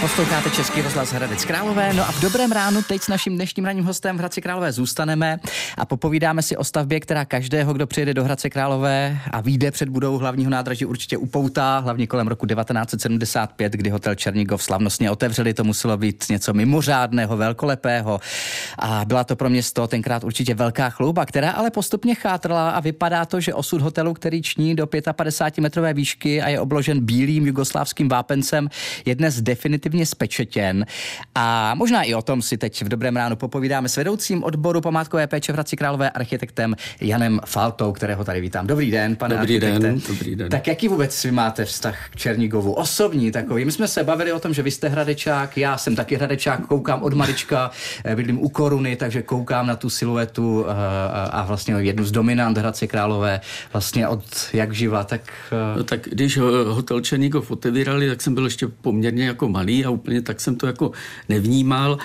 Posloucháte Český rozhlas Hradec Králové. No a v dobrém ránu teď s naším dnešním ranním hostem v Hradci Králové zůstaneme a popovídáme si o stavbě, která každého, kdo přijede do Hradce Králové a vyjde před budovou hlavního nádraží, určitě upoutá, hlavně kolem roku 1975, kdy hotel Černigov slavnostně otevřeli. To muselo být něco mimořádného, velkolepého. A byla to pro město tenkrát určitě velká chlouba, která ale postupně chátrala a vypadá to, že osud hotelu, který ční do 55 metrové výšky a je obložen bílým jugoslávským vápencem, je dnes definitivně definitivně spečetěn. A možná i o tom si teď v dobrém ránu popovídáme s vedoucím odboru památkové péče v Hradci Králové architektem Janem Faltou, kterého tady vítám. Dobrý den, pane dobrý architekte. Den, dobrý den. Tak jaký vůbec vy máte vztah k Černigovu? Osobní takový. My jsme se bavili o tom, že vy jste hradečák, já jsem taky hradečák, koukám od malička, eh, bydlím u Koruny, takže koukám na tu siluetu eh, a vlastně jednu z dominant Hradce Králové vlastně od jak živa, tak... Eh, no, tak když hotel Černigov otevírali, tak jsem byl ještě poměrně jako malý a úplně tak jsem to jako nevnímal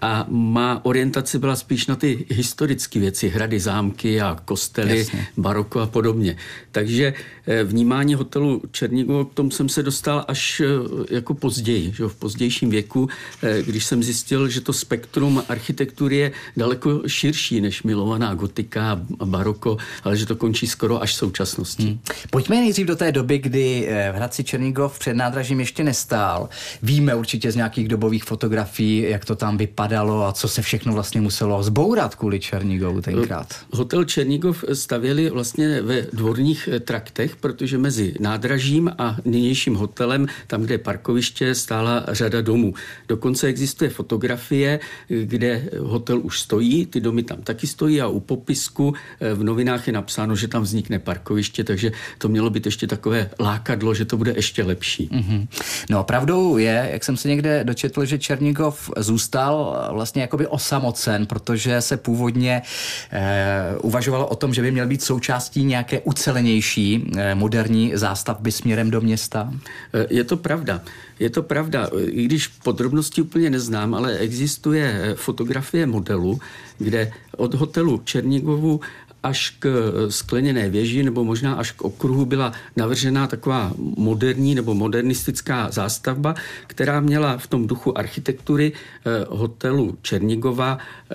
a má orientace byla spíš na ty historické věci, hrady, zámky a kostely, Jasně. baroko a podobně. Takže eh, vnímání hotelu Černigovo, k tomu jsem se dostal až eh, jako později, že v pozdějším věku, eh, když jsem zjistil, že to spektrum architektury je daleko širší než milovaná gotika a baroko, ale že to končí skoro až současností. Hmm. Pojďme nejdřív do té doby, kdy v Hradci Černigov před nádražím ještě nestál. Víme určitě z nějakých dobových fotografií, jak to tam vypadá padalo a co se všechno vlastně muselo zbourat kvůli Černigovu tenkrát? Hotel Černigov stavěli vlastně ve dvorních eh, traktech, protože mezi nádražím a nynějším hotelem, tam, kde je parkoviště, stála řada domů. Dokonce existuje fotografie, kde hotel už stojí, ty domy tam taky stojí a u popisku eh, v novinách je napsáno, že tam vznikne parkoviště, takže to mělo být ještě takové lákadlo, že to bude ještě lepší. Mm-hmm. No pravdou je, jak jsem se někde dočetl, že Černigov zůstal vlastně jakoby osamocen, protože se původně eh, uvažovalo o tom, že by měl být součástí nějaké ucelenější eh, moderní zástavby směrem do města. Eh, je to pravda. Je to pravda, i když podrobnosti úplně neznám, ale existuje fotografie modelu, kde od hotelu Černigovu až k eh, skleněné věži nebo možná až k okruhu byla navržená taková moderní nebo modernistická zástavba, která měla v tom duchu architektury eh, hotelu Černigova eh,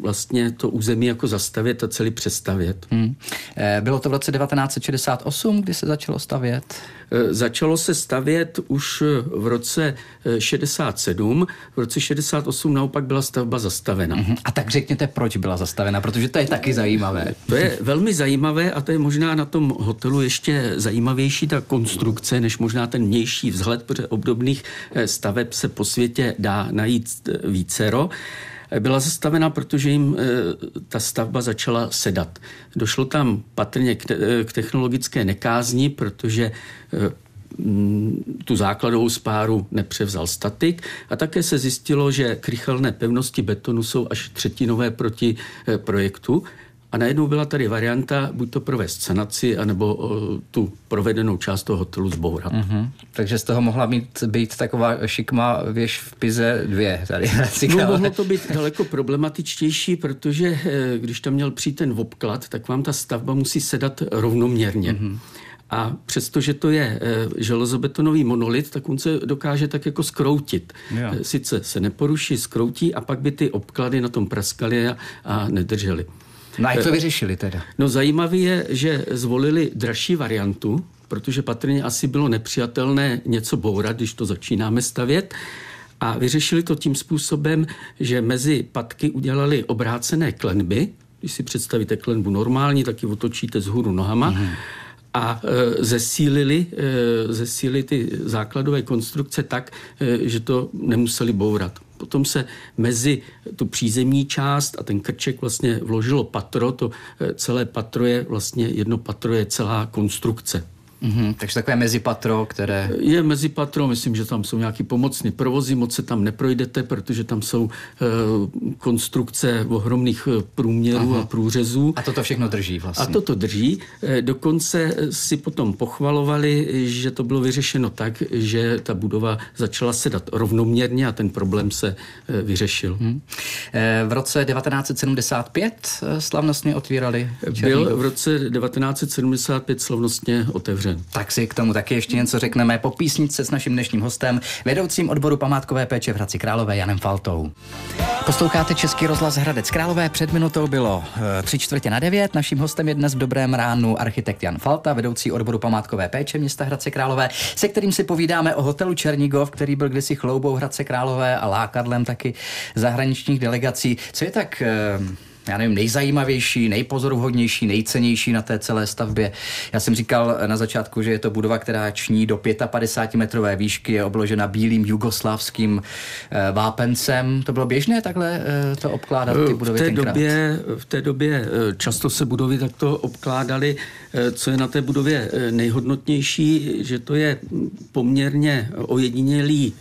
vlastně to území jako zastavět a celý přestavět. Hmm. Bylo to v roce 1968, kdy se začalo stavět? Začalo se stavět už v roce 67, v roce 68 naopak byla stavba zastavena. Hmm. A tak řekněte, proč byla zastavena, protože to je taky zajímavé. To je velmi zajímavé a to je možná na tom hotelu ještě zajímavější ta konstrukce, než možná ten vnější vzhled, protože obdobných eh, staveb se po světě dá najít eh, vícero. Eh, byla zastavena, protože jim ta stavba začala sedat. Došlo tam patrně k technologické nekázni, protože mm, tu základovou spáru nepřevzal statik. A také se zjistilo, že krychelné pevnosti betonu jsou až třetinové proti projektu a najednou byla tady varianta buď to provést sanaci, anebo o, tu provedenou část toho hotelu zbourat. Mm-hmm. Takže z toho mohla být, být taková šikma věž v Pize dvě tady. No, mohlo to být daleko problematičtější, protože eh, když tam měl přijít ten obklad, tak vám ta stavba musí sedat rovnoměrně. Mm-hmm. A přestože to je e, železobetonový monolit, tak on se dokáže tak jako skroutit. E, sice se neporuší, skroutí a pak by ty obklady na tom praskaly a, a nedržely. No a jak to vyřešili teda? No zajímavé je, že zvolili dražší variantu, protože patrně asi bylo nepřijatelné něco bourat, když to začínáme stavět. A vyřešili to tím způsobem, že mezi patky udělali obrácené klenby. Když si představíte klenbu normální, tak ji otočíte z hůru nohama. Mm a e, zesílili, e, zesílili ty základové konstrukce tak, e, že to nemuseli bourat. Potom se mezi tu přízemní část a ten krček vlastně vložilo patro. To celé patro je vlastně jedno patro je celá konstrukce. Mm-hmm, takže takové mezipatro, které... Je mezipatro, myslím, že tam jsou nějaký pomocný provozy, moc se tam neprojdete, protože tam jsou e, konstrukce ohromných eh, průměrů Aha. a průřezů. A toto všechno drží vlastně. A toto drží. E, dokonce si potom pochvalovali, že to bylo vyřešeno tak, že ta budova začala sedat rovnoměrně a ten problém se e, vyřešil. Hmm. E, v roce 1975 slavnostně otvírali Byl v roce 1975 slavnostně otevřen. Tak si k tomu taky ještě něco řekneme po písničce s naším dnešním hostem, vedoucím odboru památkové péče v Hradci Králové Janem Faltou. Posloucháte Český rozhlas Hradec Králové. Před minutou bylo eh, tři čtvrtě na devět. Naším hostem je dnes v dobrém ránu architekt Jan Falta, vedoucí odboru památkové péče města Hradce Králové, se kterým si povídáme o hotelu Černigov, který byl kdysi chloubou Hradce Králové a lákadlem taky zahraničních delegací. Co je tak eh, já nevím, nejzajímavější, nejpozoruhodnější, nejcennější na té celé stavbě. Já jsem říkal na začátku, že je to budova, která ční do 55 metrové výšky, je obložena bílým jugoslávským eh, vápencem. To bylo běžné takhle eh, to obkládat ty budovy v té tenkrát? Době, v té době eh, často se budovy takto obkládaly. Co je na té budově nejhodnotnější, že to je poměrně ojedinělý,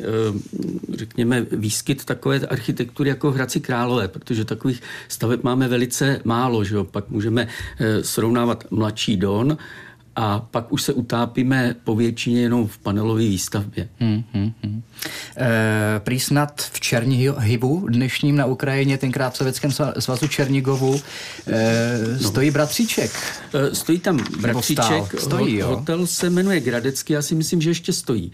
řekněme, výskyt takové architektury jako v Hradci Králové, protože takových staveb má máme velice málo, že jo? pak můžeme eh, srovnávat mladší Don a pak už se utápíme po většině jenom v panelové výstavbě. Hmm, hmm, hmm. E, prý snad v Černihivu, dnešním na Ukrajině, tenkrát v Sovětském svazu Černigovu, e, stojí no. bratříček. E, stojí tam bratříček. Stojí, jo. Hotel se jmenuje Gradecký, já si myslím, že ještě stojí.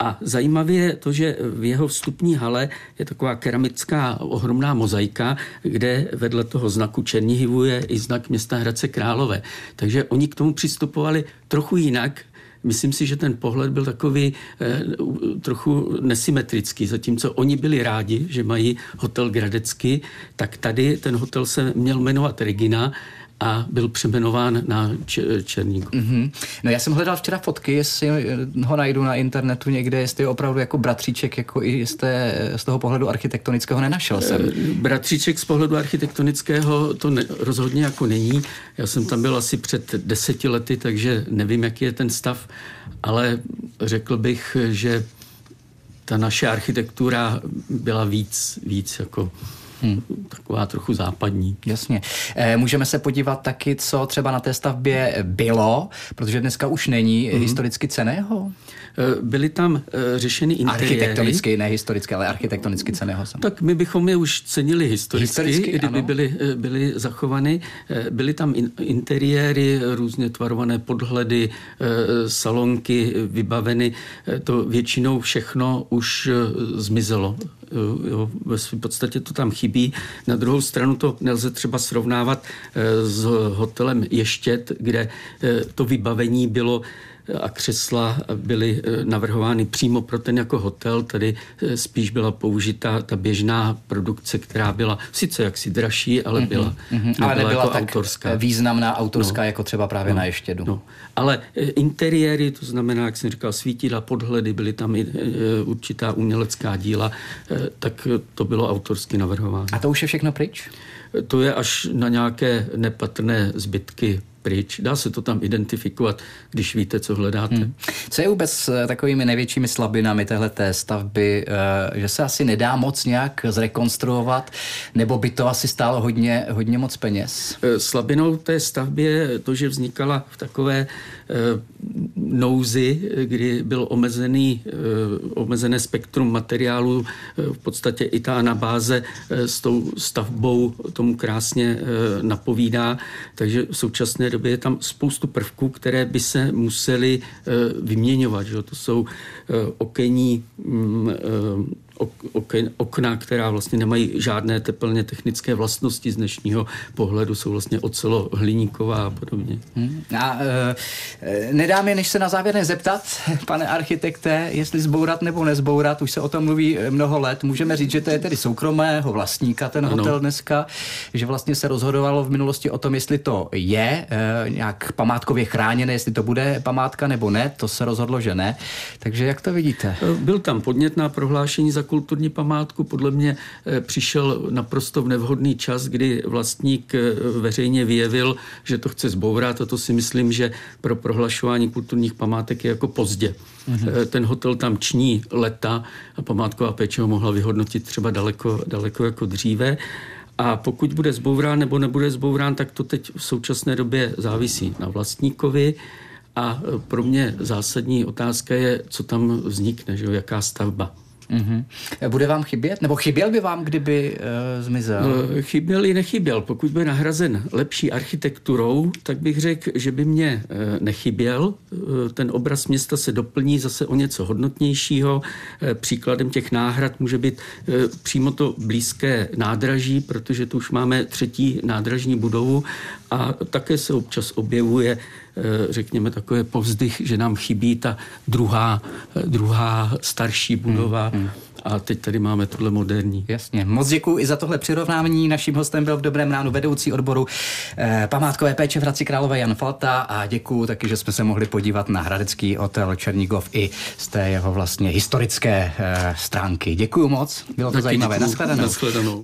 A zajímavé je to, že v jeho vstupní hale je taková keramická ohromná mozaika, kde vedle toho znaku Černihivu je i znak města Hradce Králové. Takže oni k tomu přistupovali trochu jinak, Myslím si, že ten pohled byl takový eh, trochu nesymetrický. Zatímco oni byli rádi, že mají hotel Gradecky, tak tady ten hotel se měl jmenovat Regina a byl přeměnován na Černíku. Mm-hmm. No já jsem hledal včera fotky, jestli ho najdu na internetu někde, jestli je opravdu jako bratříček, jako i z, té, z toho pohledu architektonického nenašel jsem. Eh, bratříček z pohledu architektonického to ne, rozhodně jako není. Já jsem tam byl asi před deseti lety, takže nevím, jaký je ten stav, ale řekl bych, že ta naše architektura byla víc, víc jako Hmm. Taková trochu západní. Jasně. E, můžeme se podívat taky, co třeba na té stavbě bylo, protože dneska už není hmm. historicky ceného. E, byly tam e, řešeny interiéry. Architektonicky, ne historicky, ale architektonicky ceného. Sam. Tak my bychom je už cenili historicky, historicky kdyby byly, byly zachovány. Byly tam in, interiéry, různě tvarované podhledy, salonky vybaveny. To většinou všechno už zmizelo jo, v podstatě to tam chybí. Na druhou stranu to nelze třeba srovnávat eh, s hotelem Ještět, kde eh, to vybavení bylo a křesla byly eh, navrhovány přímo pro ten jako hotel, tady eh, spíš byla použita ta běžná produkce, která byla sice jaksi dražší, ale mhm, byla, mm-hmm. ale nebyla jako tak autorská. významná autorská, no, jako třeba právě no, na Ještědu. No. Ale eh, interiéry, to znamená, jak jsem říkal, svítila podhledy, byly tam i určitá umělecká díla, tak to bylo autorsky navrhováno. A to už je všechno pryč? To je až na nějaké nepatrné zbytky pryč. Dá se to tam identifikovat, když víte, co hledáte. Hmm. Co je vůbec eh, takovými největšími slabinami téhleté stavby, eh, že se asi nedá moc nějak zrekonstruovat, nebo by to asi stálo hodně, hodně moc peněz? Eh, slabinou té stavby je to, že vznikala v takové nouzi, kdy byl omezený, omezené spektrum materiálu, v podstatě i ta anabáze s tou stavbou tomu krásně napovídá, takže v současné době je tam spoustu prvků, které by se musely eh, vyměňovat. Že? To jsou eh, okenní mm, eh, oken, okna, která vlastně nemají žádné teplně technické vlastnosti z dnešního pohledu, jsou vlastně ocelo-hliníková a podobně. Hmm. A e, nedá mi, než se na závěr nezeptat, pane architekte, jestli zbourat nebo nezbourat, už se o tom mluví mnoho let. Můžeme říct, že to je tedy soukromého vlastníka ten ano. hotel dneska, že vlastně se rozhodovalo v minulosti o tom, jestli to je e, nějak památkově chráněné, jestli to bude památka nebo ne, to se rozhodlo, že ne. Takže jak to vidíte? Byl tam podnětná prohlášení za kulturní památku podle mě eh, přišel naprosto v nevhodný čas, kdy vlastník eh, veřejně vyjevil, že to chce zbourat a to si myslím, že pro prohlašování kulturních památek je jako pozdě. Mm-hmm. Ten hotel tam ční leta a památková péče ho mohla vyhodnotit třeba daleko, daleko jako dříve. A pokud bude zbourán nebo nebude zbourán, tak to teď v současné době závisí na vlastníkovi. A pro mě zásadní otázka je, co tam vznikne, že jo, jaká stavba. Mm-hmm. Bude vám chybět? Nebo chyběl by vám, kdyby uh, zmizel? No, chyběl i nechyběl. Pokud by nahrazen lepší architekturou, tak bych řekl, že by mě uh, nechyběl. Uh, ten obraz města se doplní zase o něco hodnotnějšího. Uh, příkladem těch náhrad může být uh, přímo to blízké nádraží, protože tu už máme třetí nádražní budovu a také se občas objevuje řekněme, takové povzdych, že nám chybí ta druhá, druhá starší budova. Hmm, hmm. A teď tady máme tuhle moderní. Jasně. Moc děkuji i za tohle přirovnání. Naším hostem byl v Dobrém ránu vedoucí odboru eh, památkové péče v Hradci Králové Jan Falta a děkuji taky, že jsme se mohli podívat na Hradecký hotel Černígov i z té jeho vlastně historické eh, stránky. Děkuji moc, bylo to taky zajímavé. Naschledanou. Naschledanou.